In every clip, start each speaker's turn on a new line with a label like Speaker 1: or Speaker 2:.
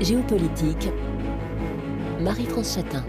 Speaker 1: Géopolitique, Marie-France Chatin.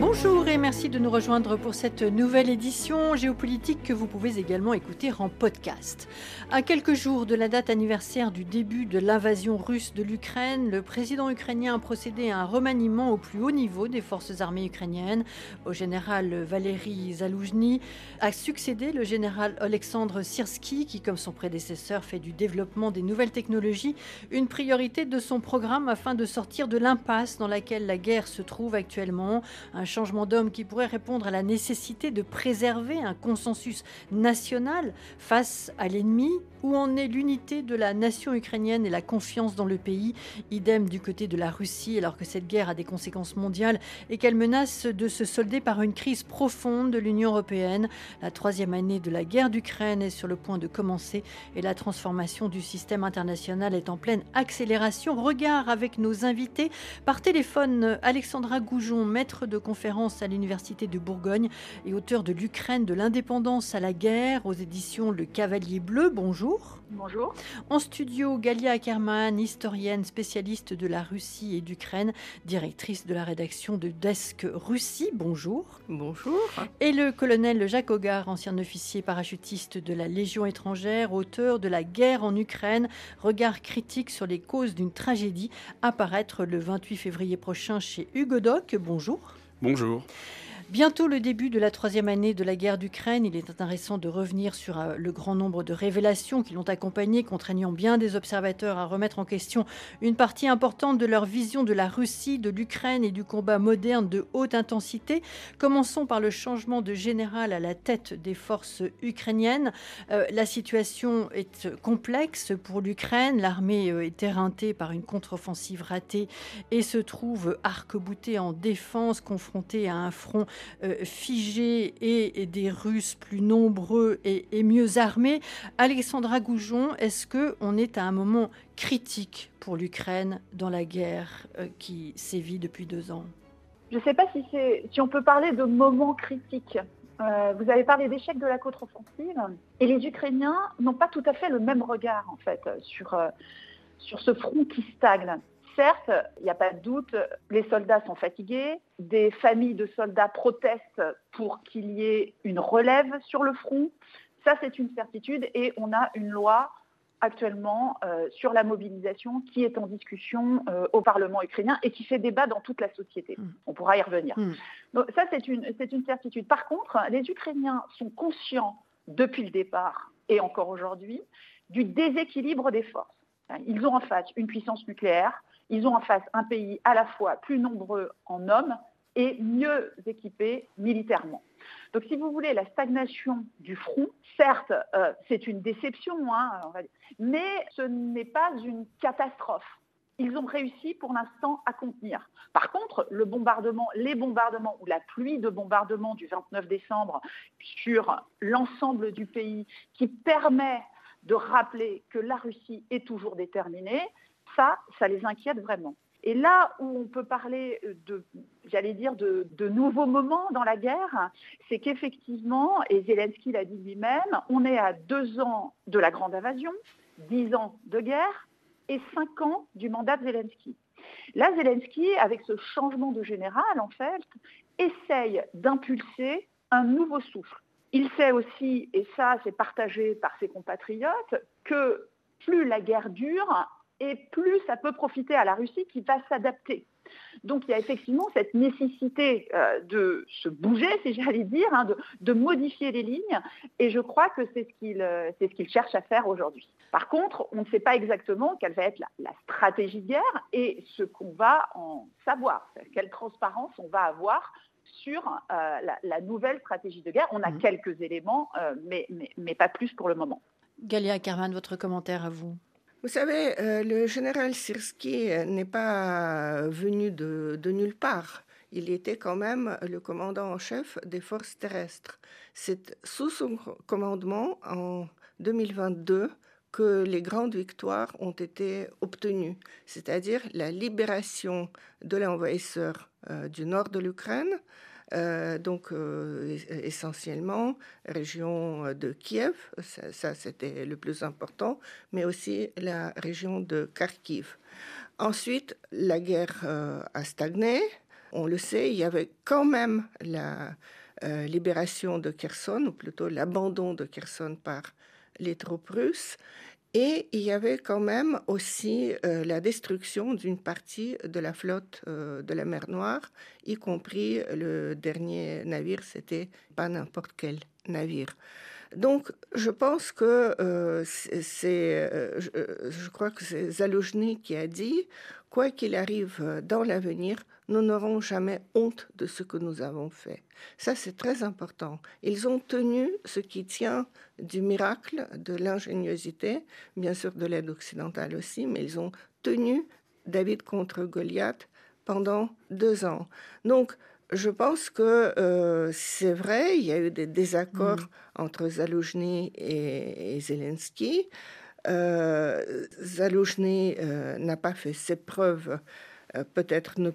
Speaker 2: Bonjour et merci de nous rejoindre pour cette nouvelle édition géopolitique que vous pouvez également écouter en podcast. À quelques jours de la date anniversaire du début de l'invasion russe de l'Ukraine, le président ukrainien a procédé à un remaniement au plus haut niveau des forces armées ukrainiennes. Au général Valery Zaloujny a succédé le général Alexandre Sirski qui, comme son prédécesseur, fait du développement des nouvelles technologies une priorité de son programme afin de sortir de l'impasse dans laquelle la guerre se trouve actuellement. Changement d'homme qui pourrait répondre à la nécessité de préserver un consensus national face à l'ennemi où en est l'unité de la nation ukrainienne et la confiance dans le pays? Idem du côté de la Russie, alors que cette guerre a des conséquences mondiales et qu'elle menace de se solder par une crise profonde de l'Union européenne. La troisième année de la guerre d'Ukraine est sur le point de commencer et la transformation du système international est en pleine accélération. Regard avec nos invités par téléphone, Alexandra Goujon, maître de conférence à l'Université de Bourgogne et auteur de l'Ukraine de l'indépendance à la guerre aux éditions Le Cavalier Bleu. Bonjour.
Speaker 3: Bonjour.
Speaker 2: En studio, Galia Ackerman, historienne spécialiste de la Russie et d'Ukraine, directrice de la rédaction de Desk Russie. Bonjour.
Speaker 4: Bonjour.
Speaker 2: Et le colonel Jacques Hogar, ancien officier parachutiste de la Légion étrangère, auteur de La guerre en Ukraine, regard critique sur les causes d'une tragédie, apparaître le 28 février prochain chez Hugo Doc. Bonjour.
Speaker 5: Bonjour.
Speaker 2: Bientôt le début de la troisième année de la guerre d'Ukraine, il est intéressant de revenir sur euh, le grand nombre de révélations qui l'ont accompagné, contraignant bien des observateurs à remettre en question une partie importante de leur vision de la Russie, de l'Ukraine et du combat moderne de haute intensité. Commençons par le changement de général à la tête des forces ukrainiennes. Euh, la situation est complexe pour l'Ukraine. L'armée euh, est éreintée par une contre-offensive ratée et se trouve arc-boutée en défense, confrontée à un front euh, figés et, des Russes plus nombreux et, mieux armés. Alexandra Goujon, est-ce qu'on est à un moment critique pour l'Ukraine dans la guerre euh, qui sévit depuis deux ans?
Speaker 3: Je ne sais pas si, si on peut parler de moment critique. Euh, vous avez parlé d'échec de la contre-offensive et les Ukrainiens n'ont pas tout à fait le même regard en fait sur, sur ce front qui stagne certes, il n'y a pas de doute, les soldats sont fatigués, des familles de soldats protestent pour qu'il y ait une relève sur le front. Ça, c'est une certitude et on a une loi actuellement euh, sur la mobilisation qui est en discussion euh, au Parlement ukrainien et qui fait débat dans toute la société. Hmm. On pourra y revenir. Hmm. Donc ça, c'est une, une certitude. Par contre, les Ukrainiens sont conscients depuis le départ et encore aujourd'hui du déséquilibre des forces. Ils ont en face une puissance nucléaire, ils ont en face un pays à la fois plus nombreux en hommes et mieux équipé militairement. Donc, si vous voulez, la stagnation du front, certes, euh, c'est une déception, hein, mais ce n'est pas une catastrophe. Ils ont réussi pour l'instant à contenir. Par contre, le bombardement, les bombardements ou la pluie de bombardements du 29 décembre sur l'ensemble du pays, qui permet de rappeler que la Russie est toujours déterminée, ça, ça les inquiète vraiment. Et là où on peut parler de, j'allais dire, de, nouveaux moments dans la guerre, c'est qu'effectivement, et Zelensky l'a dit lui-même, on est à deux ans de la grande invasion, dix ans de guerre et cinq ans du mandat de Zelensky. Là, Zelensky, avec ce changement de général, en fait, essaye d'impulser un nouveau souffle. Il sait aussi, et ça c'est partagé par ses compatriotes, que plus la guerre dure, et plus ça peut profiter à la Russie qui va s'adapter. Donc il y a effectivement cette nécessité euh, de se bouger, si j'allais dire, hein, de, modifier les lignes, et je crois que c'est ce qu'il euh, ce cherche à faire aujourd'hui. Par contre, on ne sait pas exactement quelle va être la, stratégie de guerre et ce qu'on va en savoir, quelle transparence on va avoir sur euh, la, nouvelle stratégie de guerre. On a mmh. quelques éléments, mais, mais, mais pas plus pour le moment.
Speaker 2: Galia Carman, votre commentaire à vous?
Speaker 4: Vous savez, euh, le général Sirski n'est pas venu de, nulle part. Il était quand même le commandant en chef des forces terrestres. C'est sous son commandement en 2022 que les grandes victoires ont été obtenues, c'est-à-dire la libération de l'envahisseur euh, du nord de l'Ukraine, donc essentiellement région de Kiev, ça, c'était le plus important, mais aussi la région de Kharkiv. Ensuite, la guerre a stagné. On le sait, il y avait quand même la libération de Kherson, ou plutôt l'abandon de Kherson par les troupes russes. Et il y avait quand même aussi euh, la destruction d'une partie de la flotte euh, de la mer Noire, y compris le dernier navire, c'était pas n'importe quel navire. Donc, je pense que euh, c'est, je, crois que c'est Zalojny qui a dit, quoi qu'il arrive dans l'avenir, nous n'aurons jamais honte de ce que nous avons fait. Ça, c'est très important. Ils ont tenu ce qui tient du miracle, de l'ingéniosité, bien sûr de l'aide occidentale aussi, mais ils ont tenu David contre Goliath pendant deux ans. Donc, je pense que euh, c'est vrai, il y a eu des désaccords mm. entre Zaloujny et, Zelensky. Euh, Zaloujny euh, n'a pas fait ses preuves euh, peut-être ne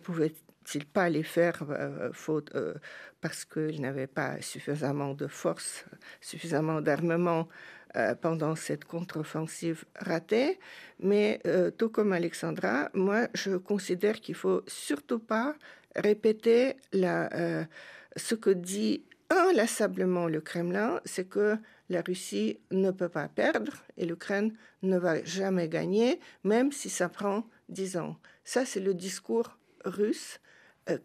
Speaker 4: pouvait-il pas les faire euh, faute, euh, parce qu'il n'avait pas suffisamment de force, suffisamment d'armement pendant cette contre-offensive ratée. Mais tout comme Alexandra, moi, je considère qu'il faut surtout pas répéter ce que dit inlassablement le Kremlin, c'est que la Russie ne peut pas perdre et l'Ukraine ne va jamais gagner, même si ça prend dix ans. Ça, c'est le discours russe euh,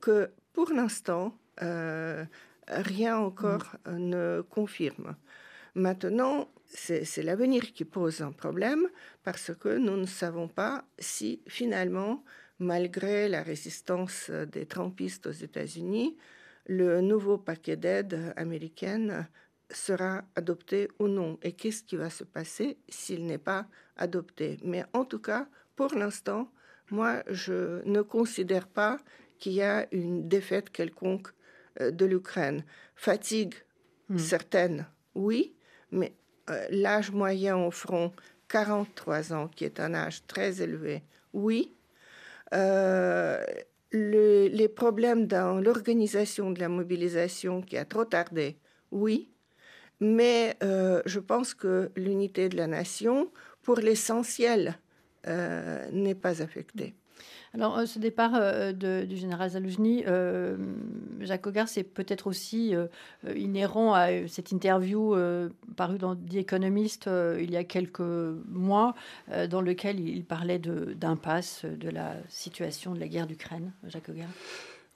Speaker 4: que, pour l'instant, euh, rien encore mm. ne confirme. Maintenant, c'est l'avenir qui pose un problème parce que nous ne savons pas si finalement, malgré la résistance des Trumpistes aux États-Unis, le nouveau paquet d'aide américaine sera adopté ou non et qu'est-ce qui va se passer s'il n'est pas adopté? Mais en tout cas, pour l'instant, moi, je ne considère pas qu'il y a une défaite quelconque euh, de l'Ukraine. Fatigue hmm. certaine, oui, mais euh, l'âge moyen au front, 43 ans, qui est un âge très élevé, oui. Euh, les problèmes dans l'organisation de la mobilisation qui a trop tardé, oui. Mais je pense que l'unité de la nation, pour l'essentiel, n'est pas affecté.
Speaker 2: Alors, euh, ce départ euh, du général Zaloujny, Jacques Hogarth, c'est peut-être aussi inhérent à cette interview parue dans The Economist il y a quelques mois, dans lequel il parlait d'impasse de, de, la situation de la guerre d'Ukraine. Jacques Hogarth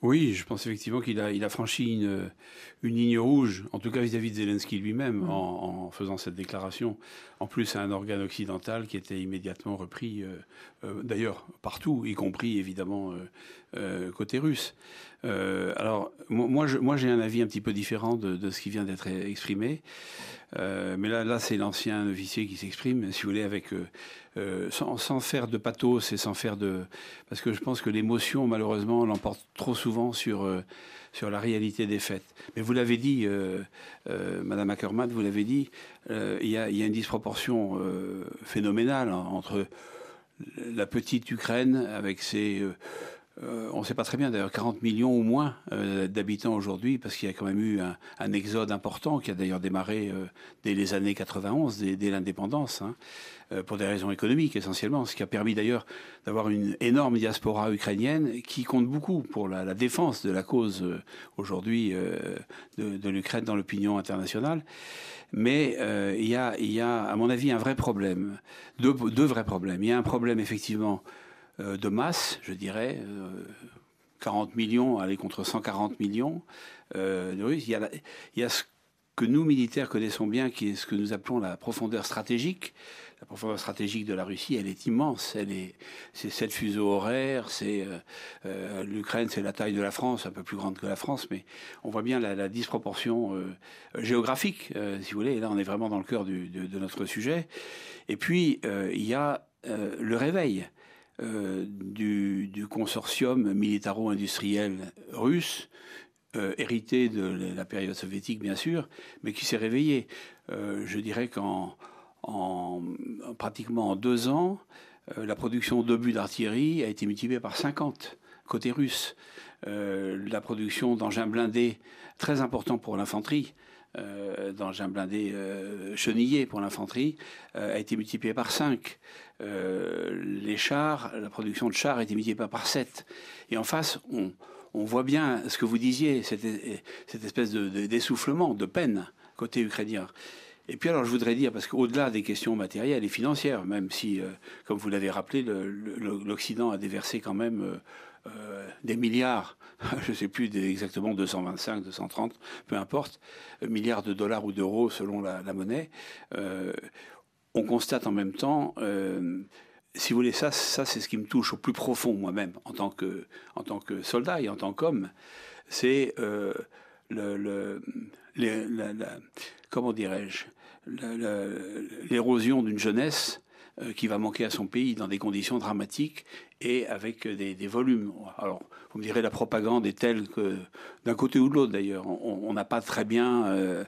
Speaker 5: oui, je pense effectivement qu'il a, il a franchi une, une ligne rouge, en tout cas vis-à-vis de Zelensky lui-même, mm. en, faisant cette déclaration. En plus, à un organe occidental qui était immédiatement repris, euh, euh, d'ailleurs, partout, y compris évidemment euh, côté russe. alors, moi, moi, j'ai un avis un petit peu différent de, ce qui vient d'être exprimé. mais là, là c'est l'ancien officier qui s'exprime, si vous voulez, avec euh, sans, faire de pathos et sans faire de... Parce que je pense que l'émotion, malheureusement, l'emporte trop souvent sur, euh, sur la réalité des faits. Mais vous l'avez dit, euh, Madame Ackermann, vous l'avez dit, il y, a, y, a, une disproportion phénoménale entre la petite Ukraine avec ses... on ne sait pas très bien d'ailleurs, 40 millions ou moins d'habitants aujourd'hui, parce qu'il y a quand même eu un, exode important qui a d'ailleurs démarré dès les années 91, dès, l'indépendance. Hein. Euh, pour des raisons économiques essentiellement, ce qui a permis d'ailleurs d'avoir une énorme diaspora ukrainienne qui compte beaucoup pour la, défense de la cause euh, aujourd'hui euh, de, l'Ukraine dans l'opinion internationale. Mais il, y a, y a, à mon avis, un vrai problème, deux vrais problèmes. Il y a un problème effectivement de masse, je dirais. 40 millions, aller contre 140 millions de Russes. Il y, a, ce que nous, militaires, connaissons bien, qui est ce que nous appelons la profondeur stratégique, la profondeur stratégique de la Russie, elle est immense. Elle est, c'est sept fuseaux horaires. C'est euh, euh, l'Ukraine, c'est la taille de la France, un peu plus grande que la France, mais on voit bien la, disproportion euh, géographique, si vous voulez. Et là, on est vraiment dans le cœur de, notre sujet. Et puis, il y a le réveil. Du, du, consortium militaro-industriel russe, hérité de la période soviétique bien sûr, mais qui s'est réveillé. je dirais qu'en en, pratiquement en deux ans, euh, la production d'obus d'artillerie a été multipliée par 50 côté russe. la production d'engins blindés, très important pour l'infanterie, d'engins blindés chenillés pour l'infanterie, a été multipliée par 5. les chars, la production de chars a été multipliée par 7. Et en face, on, voit bien ce que vous disiez, cette, espèce d'essoufflement, de, peine côté ukrainien. Et puis alors je voudrais dire, parce qu'au-delà des questions matérielles et financières, même si, euh, comme vous l'avez rappelé, l'Occident a déversé quand même euh, euh, des milliards, je ne sais plus exactement 225, 230, peu importe, milliards de dollars ou d'euros selon la, monnaie, on constate en même temps si vous voulez, ça, ça c'est ce qui me touche au plus profond moi-même en tant que, en tant que soldat et en tant qu'homme. C'est euh, le, comment dirais-je, l'érosion d'une jeunesse euh, qui va manquer à son pays dans des conditions dramatiques et avec des, volumes. Alors, vous me direz, la propagande est telle que, d'un côté ou de l'autre d'ailleurs, on n'a pas très bien euh,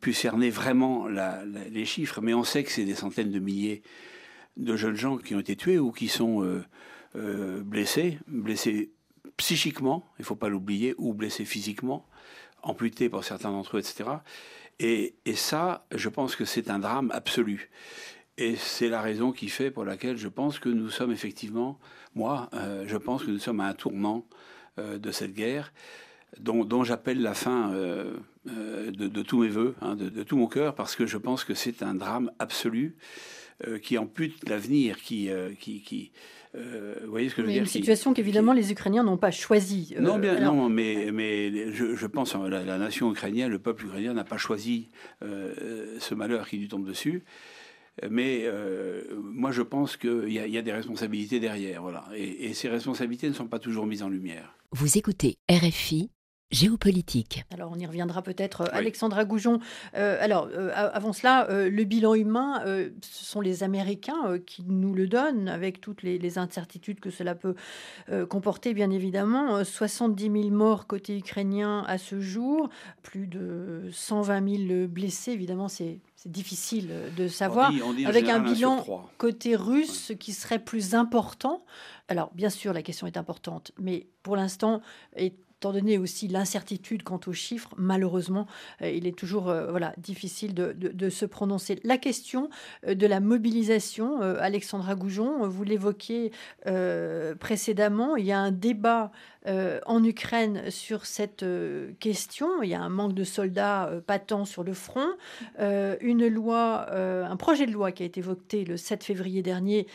Speaker 5: pu cerner vraiment les chiffres, mais on sait que c'est des centaines de milliers de jeunes gens qui ont été tués ou qui sont euh, euh, blessés, blessés psychiquement, il ne faut pas l'oublier, ou blessés physiquement, amputés pour certains d'entre eux, etc. Et, ça, je pense que c'est un drame absolu. Et c'est la raison qui fait pour laquelle je pense que nous sommes effectivement, moi, euh, je pense que nous sommes à un tournant de cette guerre, dont, j'appelle la fin de, tous mes voeux, hein, de, de, tout mon cœur, parce que je pense que c'est un drame absolu. Euh, qui ampute l'avenir, qui, euh, qui, qui
Speaker 2: euh, vous voyez ce que je veux dire Une situation qu'évidemment les Ukrainiens n'ont pas choisie.
Speaker 5: non, bien, non, mais, mais je, je pense que la, nation ukrainienne, le peuple ukrainien n'a pas choisi ce malheur qui lui tombe dessus. Mais moi, je pense qu'il y, y, a des responsabilités derrière, voilà. Et, et ces responsabilités ne sont pas toujours mises en lumière.
Speaker 1: Vous écoutez RFI, géopolitique.
Speaker 2: Alors on y reviendra peut-être. Alexandra Goujon, euh, alors euh, avant cela, euh, le bilan humain, ce sont les Américains qui nous le donnent avec toutes les, incertitudes que cela peut comporter, bien évidemment. 70 000 morts côté ukrainien à ce jour, plus de 120 000 blessés, évidemment c'est difficile de savoir, avec un bilan côté russe qui serait plus important. Alors, bien sûr, la question est importante, mais pour l'instant, étant donné aussi l'incertitude quant aux chiffres, malheureusement, euh, il est toujours euh, voilà, difficile de, se prononcer. La question euh, de la mobilisation, Alexandra Goujon, vous l'évoquiez précédemment, il y a un débat en Ukraine sur cette question. Il y a un manque de soldats euh, patent sur le front. une loi, un projet de loi qui a été voté le 7 février dernier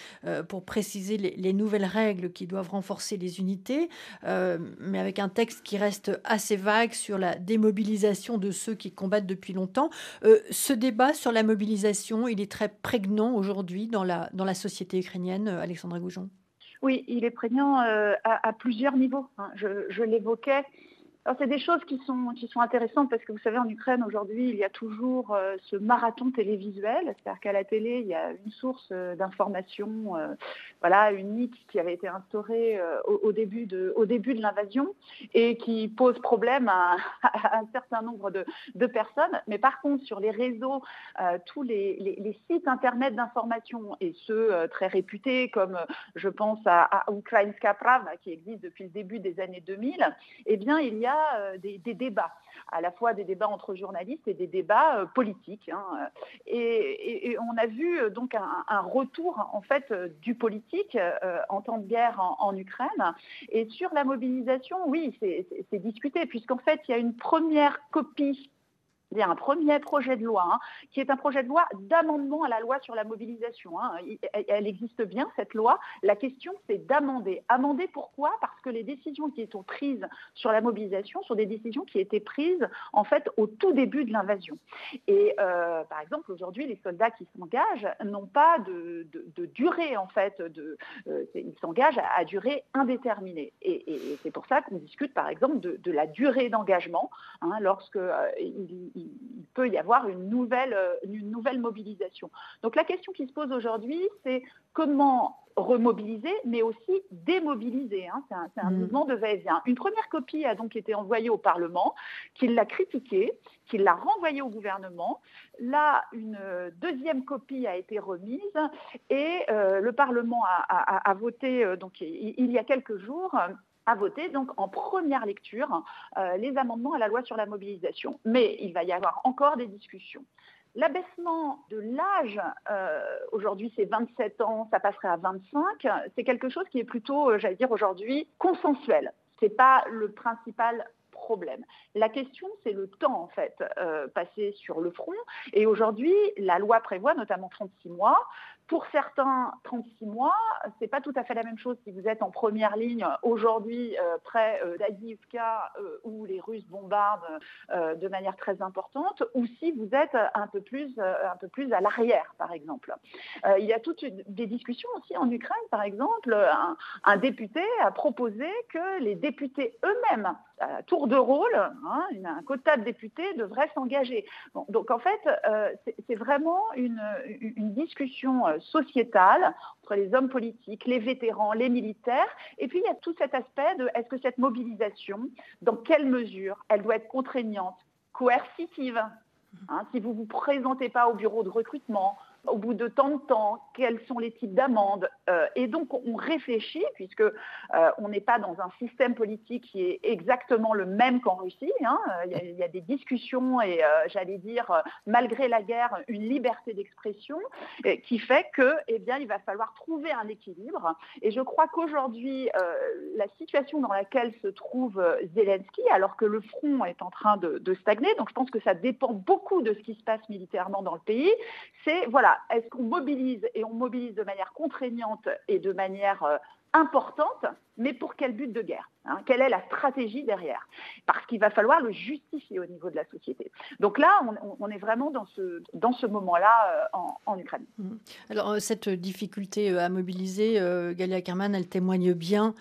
Speaker 2: pour préciser les, nouvelles règles qui doivent renforcer les unités, mais avec un texte qui reste assez vague sur la démobilisation de ceux qui combattent depuis longtemps. ce débat sur la mobilisation, il est très prégnant aujourd'hui dans la, dans la société ukrainienne, Alexandra Goujon?
Speaker 3: Oui, il est prégnant euh, à, plusieurs niveaux. Hein. Je, l'évoquais. C'est des choses qui sont, qui sont intéressantes parce que vous savez, en Ukraine aujourd'hui, il y a toujours euh, ce marathon télévisuel, c'est-à-dire qu'à la télé, il y a une source euh, d'information, voilà, unique qui avait été instaurée au, début de, au début de l'invasion et qui pose problème à, un certain nombre de, personnes. Mais par contre, sur les réseaux, tous les, les, sites internet d'information et ceux très réputés comme je pense à, à Ukrainska Pravda, qui existe depuis le début des années 2000, eh bien, il y a euh, des, débats, à la fois des débats entre journalistes et des débats euh, politiques. Hein. Et, on a vu euh, donc un, retour en fait du politique en temps de guerre en, Ukraine. Et sur la mobilisation, oui, c'est discuté, puisqu'en fait, il y a une première copie il y a un premier projet de loi hein, qui est un projet de loi d'amendement à la loi sur la mobilisation. Hein. Elle existe bien, cette loi. La question, c'est d'amender. Amender pourquoi? Parce que les décisions qui sont prises sur la mobilisation sont des décisions qui étaient prises en fait au tout début de l'invasion. Et euh, par exemple, aujourd'hui, les soldats qui s'engagent n'ont pas de, durée en fait. Euh, ils s'engagent à, durée indéterminée. Et, c'est pour ça qu'on discute par exemple de, la durée d'engagement hein, euh, il, peut y avoir une nouvelle, euh, une nouvelle mobilisation. Donc la question qui se pose aujourd'hui, c'est comment remobiliser, mais aussi démobiliser. Hein. C'est un, mm. mouvement de va-et-vient. Une première copie a donc été envoyée au Parlement, qui l'a critiquée, qui l'a renvoyée au gouvernement. Là, une deuxième copie a été remise et euh, le Parlement a, voté, euh, donc il, y a quelques jours, à voter donc en première lecture les amendements à la loi sur la mobilisation. Mais il va y avoir encore des discussions. L'abaissement de l'âge, aujourd'hui c'est 27 ans, ça passerait à 25, c'est quelque chose qui est plutôt, j'allais dire aujourd'hui, consensuel. Ce n'est pas le principal problème. La question, c'est le temps, en fait, euh, passé sur le front. Et aujourd'hui, la loi prévoit notamment 36 mois. Pour certains, 36 mois, c'est pas tout à fait la même chose si vous êtes en première ligne aujourd'hui euh, près euh, euh, où les Russes bombardent de manière très importante, ou si vous êtes un peu plus, un peu plus à l'arrière, par exemple. il y a toutes des discussions aussi en Ukraine, par exemple. Un, député a proposé que les députés eux-mêmes, à tour de rôle, hein, un quota de députés devrait s'engager. donc en fait, c'est vraiment une discussion sociétale entre les hommes politiques, les vétérans, les militaires. Et puis il y a tout cet aspect de est-ce que cette mobilisation, dans quelle mesure elle doit être contraignante, coercitive hein, Si vous ne vous présentez pas au bureau de recrutement, au bout de tant de temps, quels sont les types d'amendes. Euh, et donc, on réfléchit, puisque euh, on n'est pas dans un système politique qui est exactement le même qu'en Russie. Hein. Il, y a, des discussions et, euh, j'allais dire, malgré la guerre, une liberté d'expression qui fait que, eh bien, il va falloir trouver un équilibre. Et je crois qu'aujourd'hui, la situation dans laquelle se trouve Zelensky, alors que le front est en train de, de stagner, donc je pense que ça dépend beaucoup de ce qui se passe militairement dans le pays, c'est, voilà, est-ce qu'on mobilise et on mobilise de manière contraignante et de manière euh, importante, mais pour quel but de guerre hein? Quelle est la stratégie derrière? Parce qu'il va falloir le justifier au niveau de la société. Donc là, on, est vraiment dans ce, dans ce moment-là euh, en, Ukraine.
Speaker 2: Mmh. Alors euh, cette difficulté à mobiliser, Galia Kerman, elle témoigne bien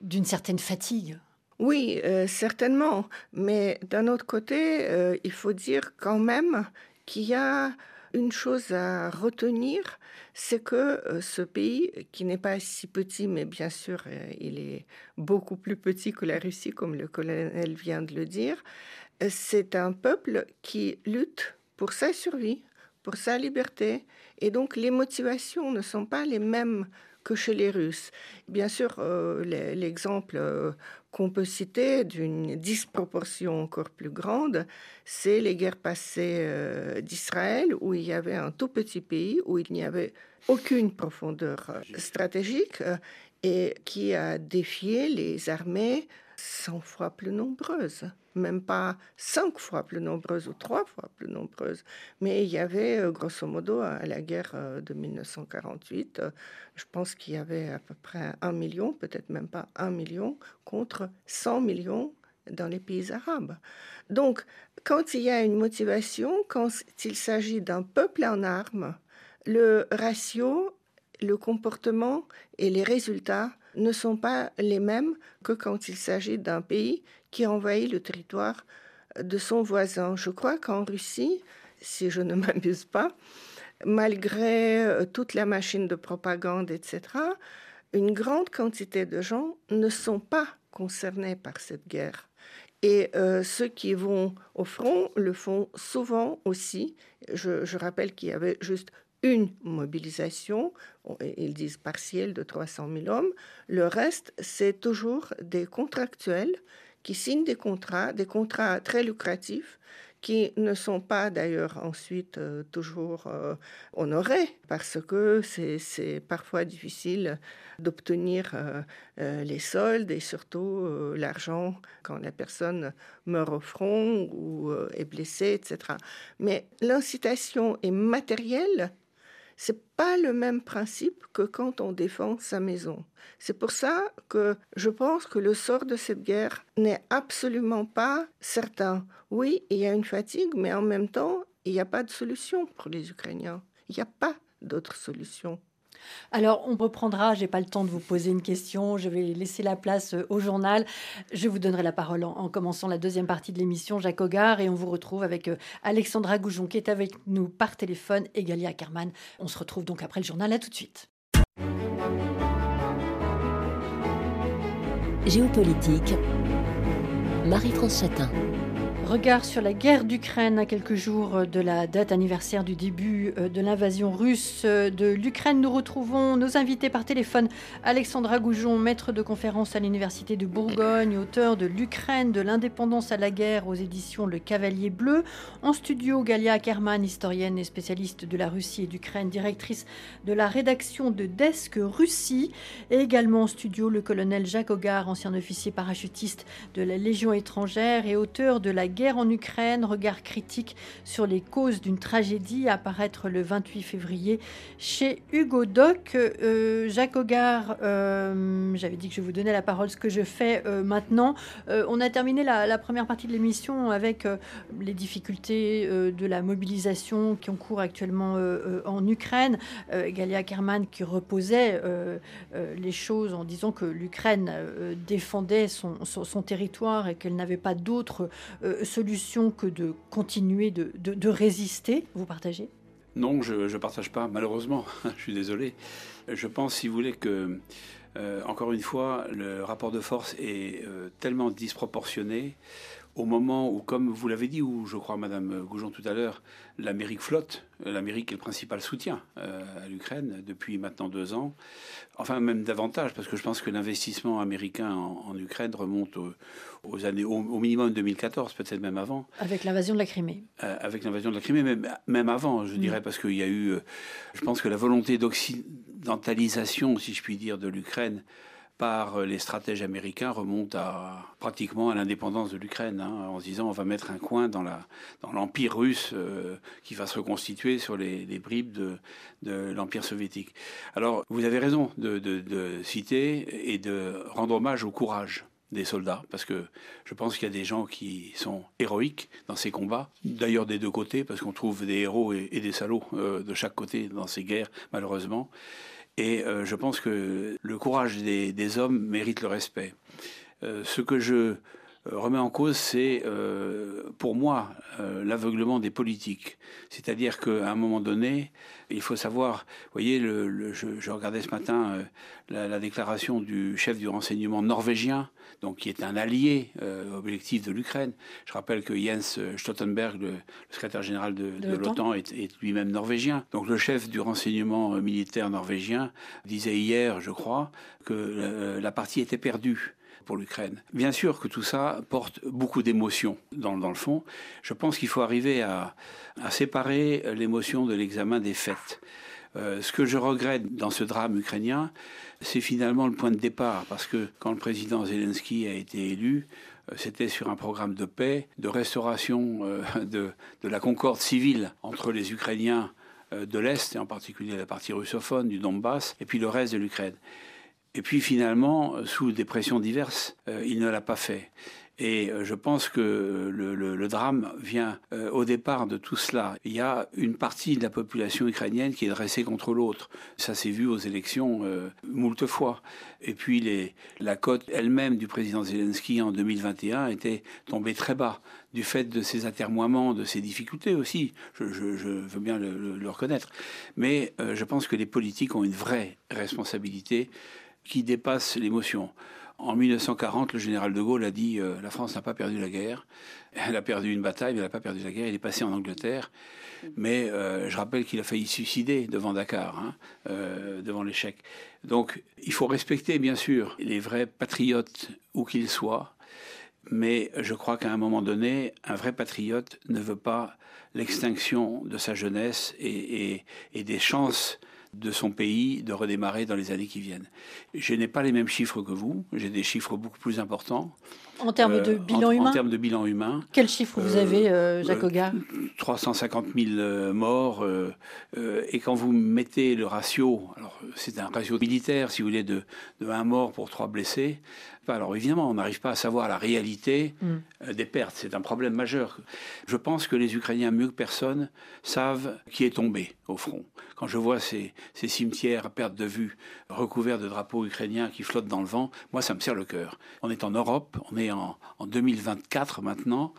Speaker 2: d'une certaine fatigue.
Speaker 4: Oui, certainement. Mais d'un autre côté, il faut dire quand même qu'il y a une chose à retenir, c'est que euh, ce pays, qui n'est pas si petit, mais bien sûr, euh, il est beaucoup plus petit que la Russie, comme le colonel vient de le dire, euh, c'est un peuple qui lutte pour sa survie, pour sa liberté, et donc les motivations ne sont pas les mêmes que chez les Russes. Bien sûr, l'exemple qu'on peut citer d'une disproportion encore plus grande, c'est les guerres passées euh, d'Israël, où il y avait un tout petit pays, où il n'y avait aucune profondeur euh, stratégique, euh, et qui a défié les armées 100 fois plus nombreuses, même pas 5 fois plus nombreuses ou 3 fois plus nombreuses. Mais il y avait, euh, grosso modo, à la guerre euh, de 1948, euh, je pense qu'il y avait à peu près un million, peut-être même pas un million, contre 100 millions dans les pays arabes. Donc, quand il y a une motivation, quand il s'agit d'un peuple en armes, le ratio, le comportement et les résultats ne sont pas les mêmes que quand il s'agit d'un pays qui envahit le territoire de son voisin. Je crois qu'en Russie, si je ne m'abuse pas, malgré euh, toute la machine de propagande, etc., une grande quantité de gens ne sont pas concernés par cette guerre. Et euh, ceux qui vont au front le font souvent aussi. Je, je rappelle qu'il y avait juste une mobilisation, ils disent partielle, de 300 000 hommes. Le reste, c'est toujours des contractuels qui signent des contrats, des contrats très lucratifs, qui ne sont pas d'ailleurs ensuite euh, toujours euh, honorés, parce que c'est parfois difficile d'obtenir euh, les soldes et surtout l'argent quand la personne meurt au front ou est blessée, etc. Mais l'incitation est matérielle c'est pas le même principe que quand on défend sa maison. C'est pour ça que je pense que le sort de cette guerre n'est absolument pas certain. Oui, il y a une fatigue, mais en même temps, il n'y a pas de solution pour les Ukrainiens. Il n'y a pas d'autre solution.
Speaker 2: Alors, on reprendra. J'ai pas le temps de vous poser une question. Je vais laisser la place euh, au journal. Je vous donnerai la parole en, commençant la deuxième partie de l'émission, Jacques Hogar, et on vous retrouve avec euh, Alexandra Goujon qui est avec nous par téléphone et Galia Ackerman. On se retrouve donc après le journal. À tout de suite.
Speaker 1: Géopolitique. Marie-France Chatin.
Speaker 2: Regard sur la guerre d'Ukraine à quelques jours de la date anniversaire du début euh, de l'invasion russe de l'Ukraine. Nous retrouvons nos invités par téléphone. Alexandra Goujon, maître de conférence à l'Université de Bourgogne, auteur de L'Ukraine, de l'indépendance à la guerre aux éditions Le Cavalier Bleu. En studio, Galia Kerman, historienne et spécialiste de la Russie et d'Ukraine, directrice de la rédaction de Desk Russie. Et également en studio, le colonel Jacques Hogar, ancien officier parachutiste de la Légion étrangère et auteur de La guerre en Ukraine, regard critique sur les causes d'une tragédie, à apparaître le 28 février chez Hugo Doc. Euh, Jacques Hogar, euh, j'avais dit que je vous donnais la parole, ce que je fais euh, maintenant. on a terminé la, première partie de l'émission avec les difficultés de la mobilisation qui ont cours actuellement en Ukraine. Galia Kerman qui reposait les choses en disant que l'Ukraine défendait son, son, territoire et qu'elle n'avait pas d'autre solution que de continuer de, de, résister. Vous partagez?
Speaker 5: Non, je ne partage pas, malheureusement. je suis désolé. Je pense, si vous voulez, que, euh, encore une fois, le rapport de force est euh, tellement disproportionné au moment où, comme vous l'avez dit, ou je crois Madame Goujon tout à l'heure, l'Amérique flotte, l'Amérique est le principal soutien euh, à l'Ukraine depuis maintenant deux ans, enfin même davantage, parce que je pense que l'investissement américain en, Ukraine remonte aux, années, au, minimum 2014, peut-être même avant.
Speaker 2: Avec l'invasion de la Crimée.
Speaker 5: Euh, avec l'invasion de la Crimée, même, même avant, je mm. dirais, parce qu'il y a eu, euh, je pense que la volonté d'occidentalisation, si je puis dire, de l'Ukraine par euh, les stratèges américains remonte à pratiquement à l'indépendance de l'Ukraine, hein, en se disant on va mettre un coin dans l'empire russe euh, qui va se reconstituer sur les, bribes de, l'empire soviétique. Alors vous avez raison de, de, citer et de rendre hommage au courage des soldats, parce que je pense qu'il y a des gens qui sont héroïques dans ces combats, d'ailleurs des deux côtés, parce qu'on trouve des héros et, des salauds euh, de chaque côté dans ces guerres, malheureusement. Et euh, je pense que le courage des, hommes mérite le respect. Euh, ce que je euh, remets en cause, c'est pour moi l'aveuglement des politiques. C'est-à-dire qu'à un moment donné, il faut savoir, vous voyez, le, je, regardais ce matin la, déclaration du chef du renseignement norvégien donc qui est un allié euh, objectif de l'Ukraine. Je rappelle que Jens Stoltenberg, le, secrétaire général de, l'OTAN, est, lui-même norvégien. Donc le chef du renseignement euh, militaire norvégien disait hier, je crois, que euh, la partie était perdue pour l'Ukraine. Bien sûr que tout ça porte beaucoup d'émotions dans, le fond. Je pense qu'il faut arriver à, séparer l'émotion de l'examen des faits. ce que je regrette dans ce drame ukrainien, c'est finalement le point de départ, parce que quand le président Zelensky a été élu, euh, c'était sur un programme de paix, de restauration euh, de, la concorde civile entre les Ukrainiens euh, de l'Est, et en particulier la partie russophone du Donbass, et puis le reste de l'Ukraine. Et puis finalement, sous des pressions diverses, il ne l'a pas fait. Et euh, je pense que le, drame vient euh, au départ de tout cela. Il y a une partie de la population ukrainienne qui est dressée contre l'autre. Ça s'est vu aux élections euh, moult fois. Et puis la cote elle-même du président Zelensky en 2021 était tombée très bas du fait de ses atermoiements, de ses difficultés aussi. Je, veux bien le, reconnaître. Mais je pense que les politiques ont une vraie responsabilité qui dépasse l'émotion. En 1940, le général de Gaulle a dit euh, la France n'a pas perdu la guerre. Elle a perdu une bataille, mais elle n'a pas perdu la guerre. Il est passé en Angleterre. Mais euh, je rappelle qu'il a failli suicider devant Dakar, hein, euh, devant l'échec. Donc il faut respecter, bien sûr, les vrais patriotes, où qu'ils soient. Mais je crois qu'à un moment donné, un vrai patriote ne veut pas l'extinction de sa jeunesse et des chances de son pays de redémarrer dans les années qui viennent. Je n'ai pas les mêmes chiffres que vous, j'ai des chiffres beaucoup plus importants.
Speaker 2: En termes de euh, bilan humain
Speaker 5: En termes de bilan humain.
Speaker 2: Quel chiffre vous avez, euh, Jacques Hogar
Speaker 5: 350 000 morts. Euh, et quand vous mettez le ratio, alors c'est un ratio militaire, si vous voulez, de, de 1 mort pour 3 blessés, alors évidemment, on n'arrive pas à savoir la réalité mm. euh, des pertes. C'est un problème majeur. Je pense que les Ukrainiens, mieux que personne, savent qui est tombé au front. Quand je vois ces, cimetières à perte de vue, recouverts de drapeaux ukrainiens qui flottent dans le vent, moi, ça me serre le cœur. On est en Europe, on est en, en 2024 maintenant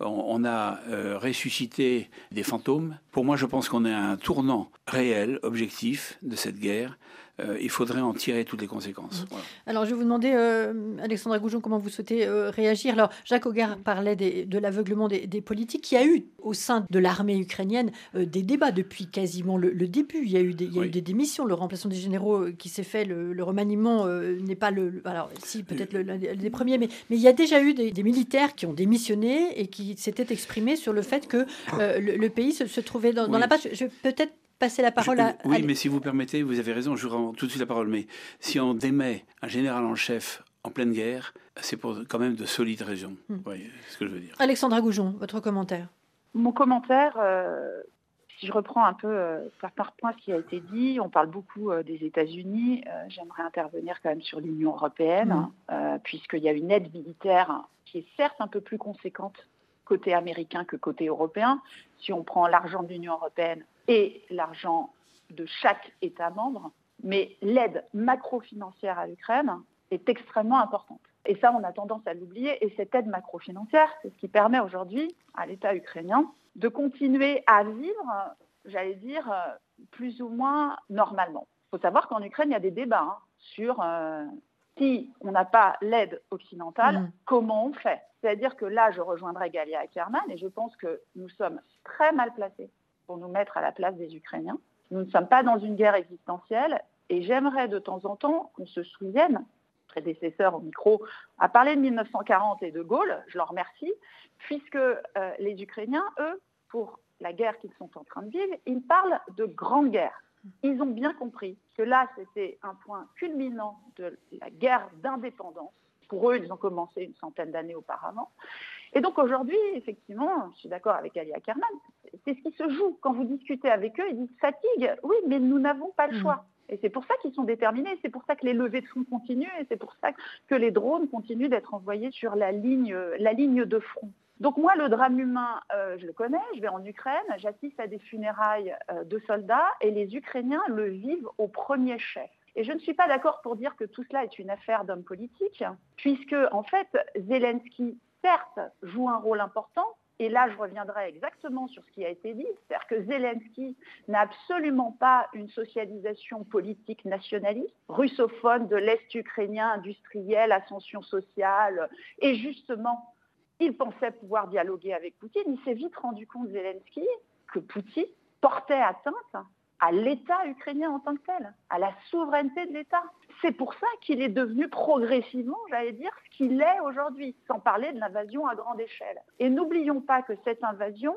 Speaker 5: on, a euh, ressuscité des fantômes. Pour moi, je pense qu'on est à un tournant réel, objectif de cette guerre. Euh, il faudrait en tirer toutes les conséquences.
Speaker 2: Mmh. Alors, je vais vous demander, euh, Alexandra Goujon, comment vous souhaitez euh, réagir. Alors, Jacques Auguin parlait de l'aveuglement des, politiques. Il y a eu au sein de l'armée ukrainienne des débats depuis quasiment le, début. Il y a eu des, il y a eu des démissions, le remplacement des généraux qui s'est fait, le, remaniement n'est pas le, Alors, si, peut-être le, des premiers, mais, mais il y a déjà eu des, militaires qui ont démissionné et qui s'étaient exprimés sur le fait que le, pays se, trouvait dans, la page. Je peut-être passer la parole à.
Speaker 5: Oui, mais si vous permettez, vous avez raison, je vous rends tout de suite la parole. Mais si on démet un général en chef en pleine guerre, c'est pour quand même de solides raisons. Vous voyez ce que je veux dire.
Speaker 2: Alexandra Goujon, votre commentaire
Speaker 3: Mon commentaire, euh, si je reprends un peu euh, par, point ce qui a été dit, on parle beaucoup euh, des États-Unis. J'aimerais intervenir quand même sur l'Union européenne, hmm. puisqu'il y a une aide militaire qui est certes un peu plus conséquente côté américain que côté européen. Si on prend l'argent de l'Union européenne, et l'argent de chaque État membre, mais l'aide macro-financière à l'Ukraine est extrêmement importante. Et ça, on a tendance à l'oublier. Et cette aide macro-financière, c'est ce qui permet aujourd'hui à l'État ukrainien de continuer à vivre, j'allais dire, plus ou moins normalement. Il faut savoir qu'en Ukraine, il y a des débats hein, sur euh, si on n'a pas l'aide occidentale, mmh. comment on fait C'est-à-dire que là, je rejoindrai Galia Ackerman et je pense que nous sommes très mal placés pour nous mettre à la place des Ukrainiens. Nous ne sommes pas dans une guerre existentielle et j'aimerais de temps en temps qu'on se souvienne, prédécesseur au micro a parlé de 1940 et de Gaulle, je leur remercie, puisque euh, les Ukrainiens, eux, pour la guerre qu'ils sont en train de vivre, ils parlent de grande guerre. Ils ont bien compris que là, c'était un point culminant de la guerre d'indépendance. Pour eux, ils ont commencé une centaine d'années auparavant. Et donc aujourd'hui, effectivement, je suis d'accord avec Ali Ackerman, c'est ce qui se joue. Quand vous discutez avec eux, ils disent fatigue, oui, mais nous n'avons pas le mmh. choix. Et c'est pour ça qu'ils sont déterminés, c'est pour ça que les levées de fonds continuent, et c'est pour ça que les drones continuent d'être envoyés sur la ligne, la ligne de front. Donc moi, le drame humain, euh, je le connais, je vais en Ukraine, j'assiste à des funérailles euh, de soldats, et les Ukrainiens le vivent au premier chef. Et je ne suis pas d'accord pour dire que tout cela est une affaire d'hommes politiques, puisque en fait, Zelensky certes, joue un rôle important. Et là, je reviendrai exactement sur ce qui a été dit, c'est-à-dire que Zelensky n'a absolument pas une socialisation politique nationaliste, russophone de l'Est ukrainien, industriel, ascension sociale. Et justement, il pensait pouvoir dialoguer avec Poutine. Il s'est vite rendu compte, Zelensky, que Poutine portait atteinte à l'État ukrainien en tant que tel, à la souveraineté de l'État. C'est pour ça qu'il est devenu progressivement, j'allais dire, ce qu'il est aujourd'hui, sans parler de l'invasion à grande échelle. Et n'oublions pas que cette invasion,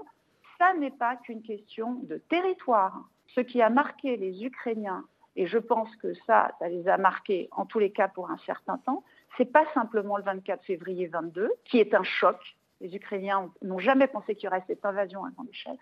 Speaker 3: ça n'est pas qu'une question de territoire. Ce qui a marqué les Ukrainiens, et je pense que ça, ça les a marqués en tous les cas pour un certain temps, c'est pas simplement le 24 février 22, qui est un choc. Les Ukrainiens n'ont jamais pensé qu'il y aurait cette invasion à grande échelle.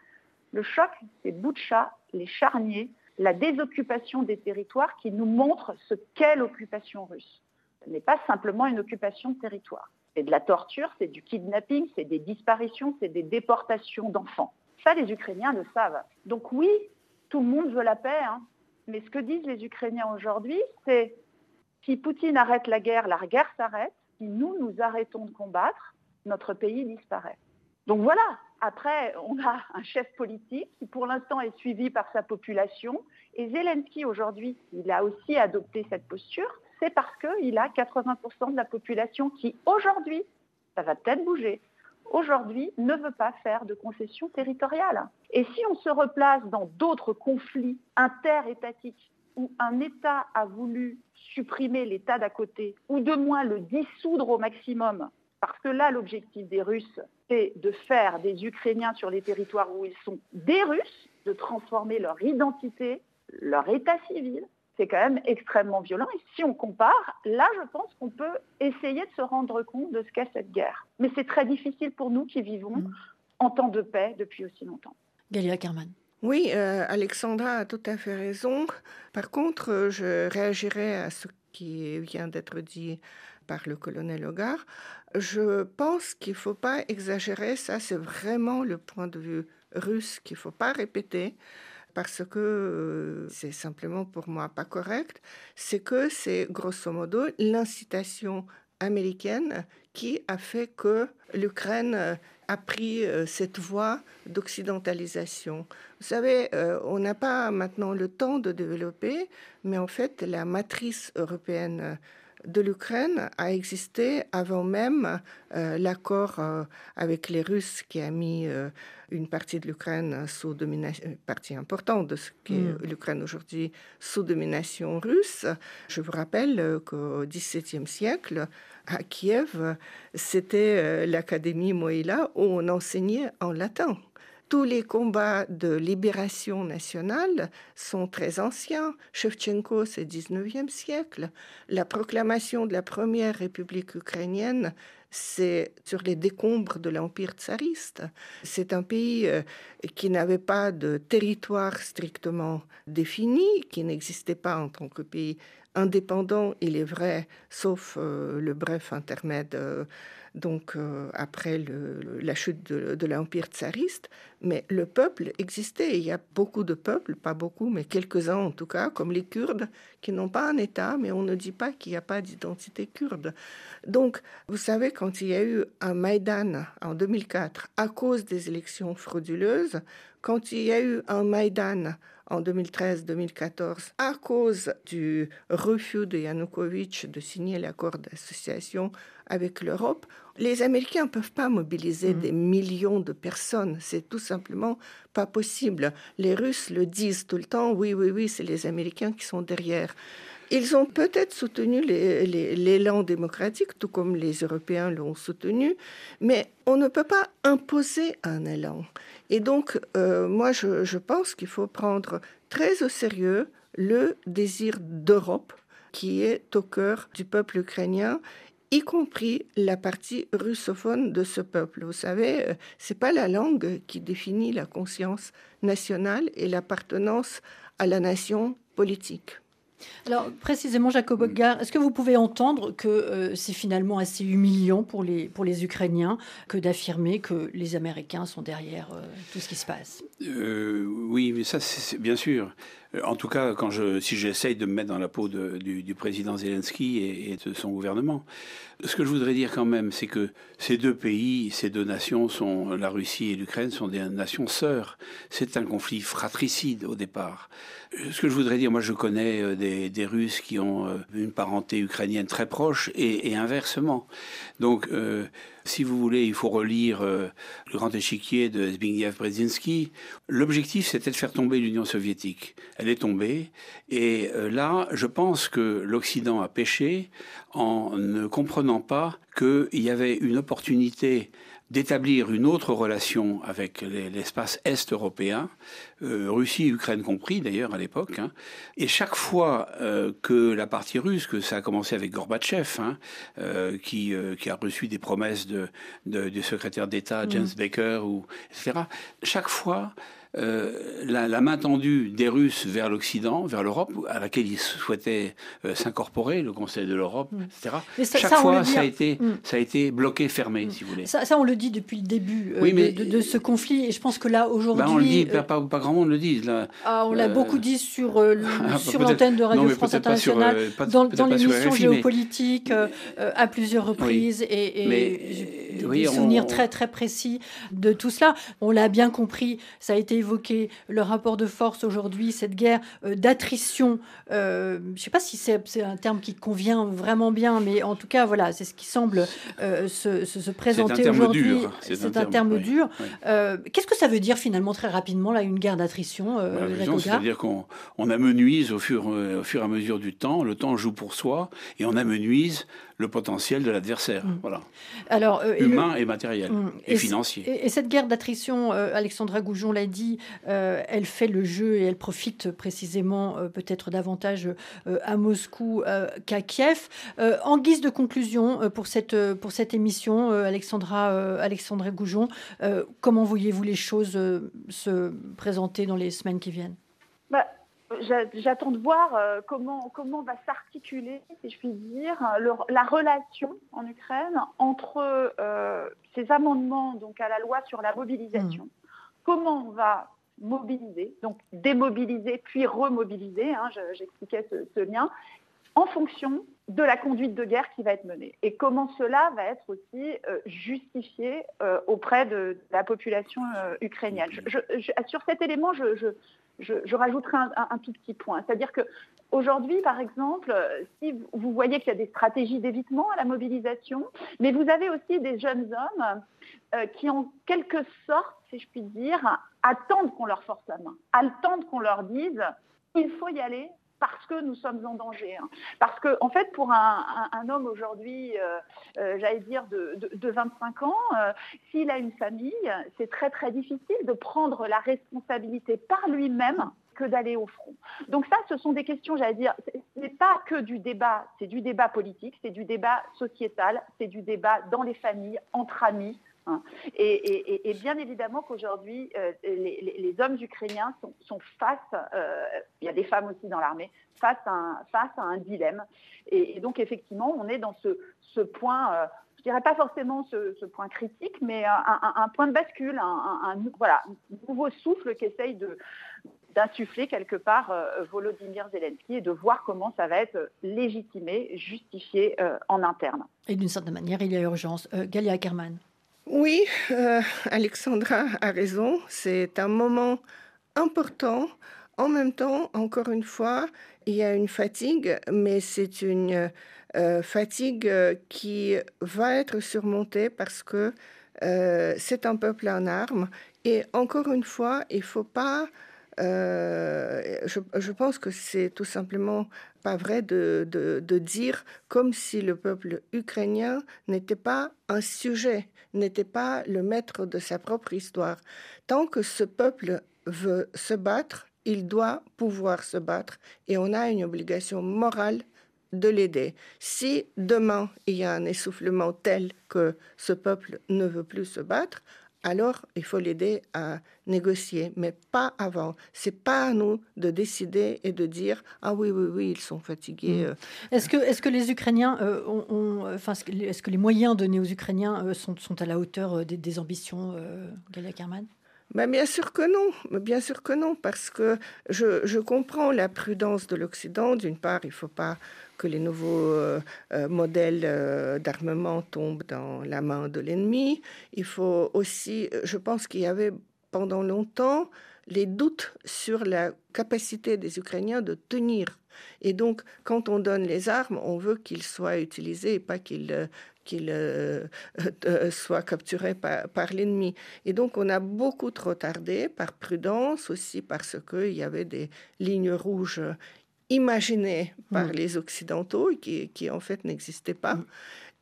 Speaker 3: Le choc, c'est Boutcha, les charniers, la désoccupation des territoires qui nous montre ce qu'est l'occupation russe. Ce n'est pas simplement une occupation de territoire. C'est de la torture, c'est du kidnapping, c'est des disparitions, c'est des déportations d'enfants. Ça, les Ukrainiens le savent. Donc oui, tout le monde veut la paix, hein. mais ce que disent les Ukrainiens aujourd'hui, c'est si Poutine arrête la guerre, la guerre s'arrête. Si nous, nous arrêtons de combattre, notre pays disparaît. Donc voilà, après, on a un chef politique qui pour l'instant est suivi par sa population. Et Zelensky aujourd'hui, il a aussi adopté cette posture, c'est parce qu'il a 80% de la population qui aujourd'hui, ça va peut-être bouger, aujourd'hui ne veut pas faire de concessions territoriales. Et si on se replace dans d'autres conflits interétatiques où un État a voulu supprimer l'État d'à côté, ou de moins le dissoudre au maximum, parce que là, l'objectif des Russes, c'est de faire des Ukrainiens sur les territoires où ils sont des Russes, de transformer leur identité, leur état civil. C'est quand même extrêmement violent. Et si on compare, là, je pense qu'on peut essayer de se rendre compte de ce qu'est cette guerre. Mais c'est très difficile pour nous qui vivons mmh. en temps de paix depuis aussi longtemps.
Speaker 2: Galia Kerman.
Speaker 4: Oui, euh, Alexandra a tout à fait raison. Par contre, je réagirai à ce qui vient d'être dit par le colonel Hogar. Je pense qu'il ne faut pas exagérer, ça c'est vraiment le point de vue russe qu'il ne faut pas répéter parce que euh, c'est simplement pour moi pas correct, c'est que c'est grosso modo l'incitation américaine qui a fait que l'Ukraine a pris cette voie d'occidentalisation. Vous savez, on n'a pas maintenant le temps de développer, mais en fait, la matrice européenne de l'Ukraine a existé avant même euh, l'accord euh, avec les Russes qui a mis euh, une partie de l'Ukraine sous domination, une partie importante de ce qu'est mm. l'Ukraine aujourd'hui sous domination russe. Je vous rappelle qu'au XVIIe siècle, à Kiev, c'était l'Académie Moïla où on enseignait en latin tous les combats de libération nationale sont très anciens. Shevchenko, c'est 19e siècle. La proclamation de la première république ukrainienne, c'est sur les décombres de l'Empire tsariste. C'est un pays euh, qui n'avait pas de territoire strictement défini, qui n'existait pas en tant que pays indépendant, il est vrai, sauf euh, le bref intermède. Euh, donc euh, après la chute de, l'Empire tsariste, mais le peuple existait. Il y a beaucoup de peuples, pas beaucoup, mais quelques-uns en tout cas, comme les Kurdes, qui n'ont pas un État, mais on ne dit pas qu'il n'y a pas d'identité kurde. Donc, vous savez, quand il y a eu un Maïdan en 2004 à cause des élections frauduleuses, quand il y a eu un Maïdan en 2013-2014 à cause du refus de Yanukovych de signer l'accord d'association avec l'Europe, les Américains ne peuvent pas mobiliser mm. des millions de personnes. C'est tout simplement pas possible. Les Russes le disent tout le temps, oui, oui, oui, c'est les Américains qui sont derrière. Ils ont peut-être soutenu l'élan démocratique, tout comme les Européens l'ont soutenu, mais on ne peut pas imposer un élan. Et donc, euh, moi, je, pense qu'il faut prendre très au sérieux le désir d'Europe qui est au cœur du peuple ukrainien y compris la partie russophone de ce peuple. Vous savez, euh, c'est pas la langue qui définit la conscience nationale et l'appartenance à la nation politique.
Speaker 2: Alors précisément, Jacob Oggar, est-ce que vous pouvez entendre que euh, c'est finalement assez humiliant pour les, pour les Ukrainiens que d'affirmer que les Américains sont derrière euh, tout ce qui se passe?
Speaker 5: Oui, mais ça, c'est bien sûr. En tout cas, quand je, si j'essaye de me mettre dans la peau du, président Zelensky et, de son gouvernement, ce que je voudrais dire quand même, c'est que ces deux pays, ces deux nations, sont la Russie et l'Ukraine, sont des nations sœurs. C'est un conflit fratricide au départ. Ce que je voudrais dire, moi, je connais euh, des, Russes qui ont euh, une parenté ukrainienne très proche et, inversement. Donc, euh, si vous voulez, il faut relire Le Grand Échiquier de Zbigniew Brzezinski. L'objectif, c'était de faire tomber l'Union soviétique elle est tombée. Et euh, là, je pense que l'Occident a péché en ne comprenant pas qu'il y avait une opportunité d'établir une autre relation avec l'espace est européen, euh, Russie, Ukraine compris d'ailleurs à l'époque. Hein. Et chaque fois euh, que la partie russe, que ça a commencé avec Gorbatchev, hein, qui, qui, a reçu des promesses de, du secrétaire d'État James mmh. Baker, ou, etc., chaque fois, euh, la, main tendue des Russes vers l'Occident, vers l'Europe, à laquelle ils souhaitaient euh, s'incorporer, le Conseil de l'Europe, mm. etc. Chaque fois, ça a, été, mm. ça a été bloqué, fermé, si vous voulez.
Speaker 2: Ça, on le dit depuis le début euh, de, ce conflit, et je pense que là, aujourd'hui... Ben,
Speaker 5: on le dit, pas, pas, grand monde le dit. Là.
Speaker 2: Ah, on l'a beaucoup dit sur, sur l'antenne de Radio France Internationale, dans, dans l'émission géopolitique, à plusieurs reprises, et, et des souvenirs très, très précis de tout cela. On l'a bien compris, ça a été évoqué le rapport de force aujourd'hui, cette guerre euh, d'attrition. Euh, je ne sais pas si c'est un terme qui convient vraiment bien, mais en tout cas, voilà, c'est ce qui semble euh, se, présenter aujourd'hui. C'est un, terme dur. Qu'est-ce que ça veut dire finalement très rapidement là une guerre d'attrition
Speaker 5: C'est-à-dire qu'on on amenuise au fur, au fur et à mesure du temps. Le temps joue pour soi et on amenuise le potentiel de l'adversaire. Mm. Voilà. Alors, euh, Humain et, matériel mm. et, financier.
Speaker 2: Et, cette guerre d'attrition, euh, Alexandra Goujon l'a dit, euh, elle fait le jeu et elle profite précisément peut-être davantage à Moscou qu'à Kiev. en guise de conclusion pour, cette, pour cette émission, Alexandra, Alexandra Goujon, comment voyez-vous les choses se présenter dans les semaines qui viennent?
Speaker 3: J'attends de voir euh, comment, comment va s'articuler, si je puis dire, la relation en Ukraine entre euh, ces amendements donc à la loi sur la mobilisation. Mmh. Comment on va mobiliser, donc démobiliser puis remobiliser, hein, j'expliquais ce, lien, en fonction de la conduite de guerre qui va être menée et comment cela va être aussi euh, justifié euh, auprès de, la population euh, ukrainienne. sur cet élément, je, rajouterai un, tout petit point, c'est-à-dire que aujourd'hui, par exemple, si vous voyez qu'il y a des stratégies d'évitement à la mobilisation, mais vous avez aussi des jeunes hommes qui, en quelque sorte, si je puis dire, attendent qu'on leur force la main, attendent qu'on leur dise il faut y aller, parce que nous sommes en danger. Hein. Parce que, en fait, pour un, homme aujourd'hui, euh, euh, j'allais dire de, 25 ans, euh, s'il a une famille, c'est très très difficile de prendre la responsabilité par lui-même que d'aller au front. Donc ça, ce sont des questions, j'allais dire, ce n'est pas que du débat, c'est du débat politique, c'est du débat sociétal, c'est du débat dans les familles, entre amis, Hein. Et, bien évidemment qu'aujourd'hui, euh, les, hommes ukrainiens sont, face, euh, il y a des femmes aussi dans l'armée, face, à un, dilemme. Et, donc effectivement, on est dans ce, point, euh, je dirais pas forcément ce, point critique, mais un, point de bascule, un, nouveau souffle qu'essaye de d'insuffler quelque part Volodymyr Zelensky et de voir comment ça va être légitimé, justifié en interne.
Speaker 2: Et d'une certaine manière, il y a urgence. Galia Ackerman.
Speaker 4: Oui, euh, Alexandra a raison. C'est un moment important. En même temps, encore une fois, il y a une fatigue, mais c'est une euh, fatigue euh, qui va être surmontée parce que c'est un peuple en armes. Et encore une fois, il ne faut pas je, pense que c'est tout simplement pas vrai de, dire comme si le peuple ukrainien n'était pas un sujet, n'était pas le maître de sa propre histoire. Tant que ce peuple veut se battre, il doit pouvoir se battre et on a une obligation morale de l'aider. Si demain il y a un essoufflement tel que ce peuple ne veut plus se battre, alors il faut l'aider à négocier, mais pas avant. C'est pas à nous de décider et de dire ah oui oui oui ils sont fatigués.
Speaker 2: Mm. Euh. Est-ce que est-ce que les Ukrainiens euh, ont, enfin est-ce que les moyens donnés aux Ukrainiens euh, sont, sont à la hauteur des, ambitions, Galia Kerman
Speaker 4: mais bien sûr que non, bien sûr que non, parce que je, je comprends la prudence de l'Occident. D'une part, il ne faut pas que les nouveaux euh, euh, modèles euh, d'armement tombent dans la main de l'ennemi. Il faut aussi, je pense qu'il y avait pendant longtemps les doutes sur la capacité des Ukrainiens de tenir. Et donc, quand on donne les armes, on veut qu'ils soient utilisés et pas qu'ils qu'ils soient capturés par, par l'ennemi. Et donc, on a beaucoup trop tardé, par prudence aussi, parce qu'il y avait des lignes rouges imaginé par mm. les Occidentaux qui, qui en fait n'existait pas. Mm.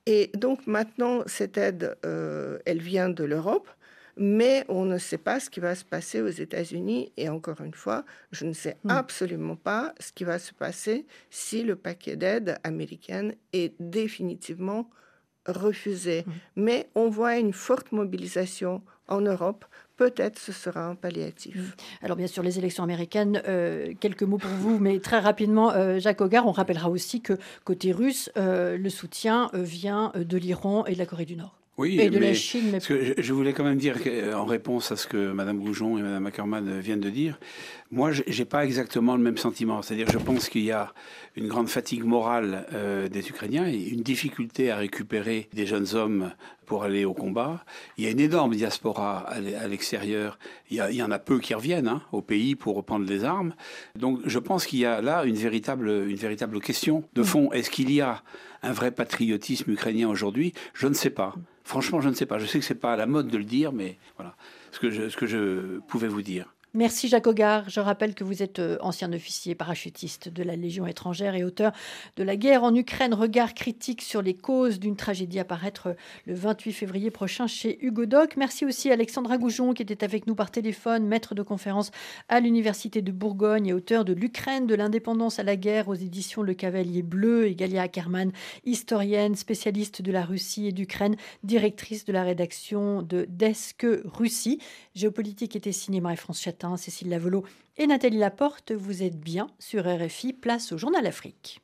Speaker 4: Et donc maintenant, cette aide, euh, elle vient de l'Europe, mais on ne sait pas ce qui va se passer aux États-Unis. Et encore une fois, je ne sais mm. absolument pas ce qui va se passer si le paquet d'aide américaine est définitivement refusé. Mais on voit une forte mobilisation en Europe peut-être ce sera un palliatif.
Speaker 2: Alors bien sûr, les élections américaines, euh, quelques mots pour vous, mais très rapidement, euh, Jacques Hogar, on rappellera aussi que côté russe, euh, le soutien vient de l'Iran et de la Corée du Nord.
Speaker 5: Oui, et de la Chine. que je, voulais quand même dire, en réponse à ce que Mme Goujon et Mme Ackerman viennent de dire, moi, je n'ai pas exactement le même sentiment. C'est-à-dire, je pense qu'il y a une grande fatigue morale des Ukrainiens et une difficulté à récupérer des jeunes hommes pour aller au combat. Il y a une énorme diaspora à l'extérieur. Il, y en a peu qui reviennent hein, au pays pour reprendre les armes. Donc je pense qu'il y a là une véritable, une véritable question de fond. Est-ce qu'il y a un vrai patriotisme ukrainien aujourd'hui? Je ne sais pas. Franchement, je ne sais pas. Je sais que c'est pas à la mode de le dire, mais voilà ce que je, ce que je pouvais vous dire.
Speaker 2: Merci Jacques Hogard. Je rappelle que vous êtes euh, ancien officier parachutiste de la Légion étrangère et auteur de La guerre en Ukraine, regard critique sur les causes d'une tragédie à paraître euh, le 28 février prochain chez Hugo Doc. Merci aussi à Alexandra Goujon qui était avec nous par téléphone, maître de conférence à l'Université de Bourgogne et auteur de L'Ukraine, de l'indépendance à la guerre aux éditions Le Cavalier Bleu et Galia Ackerman, historienne, spécialiste de la Russie et d'Ukraine, directrice de la rédaction de Desk Russie. Géopolitique était signé Marie-France Cécile Lavelo et Nathalie Laporte. Vous êtes bien sur RFI, place au Journal Afrique.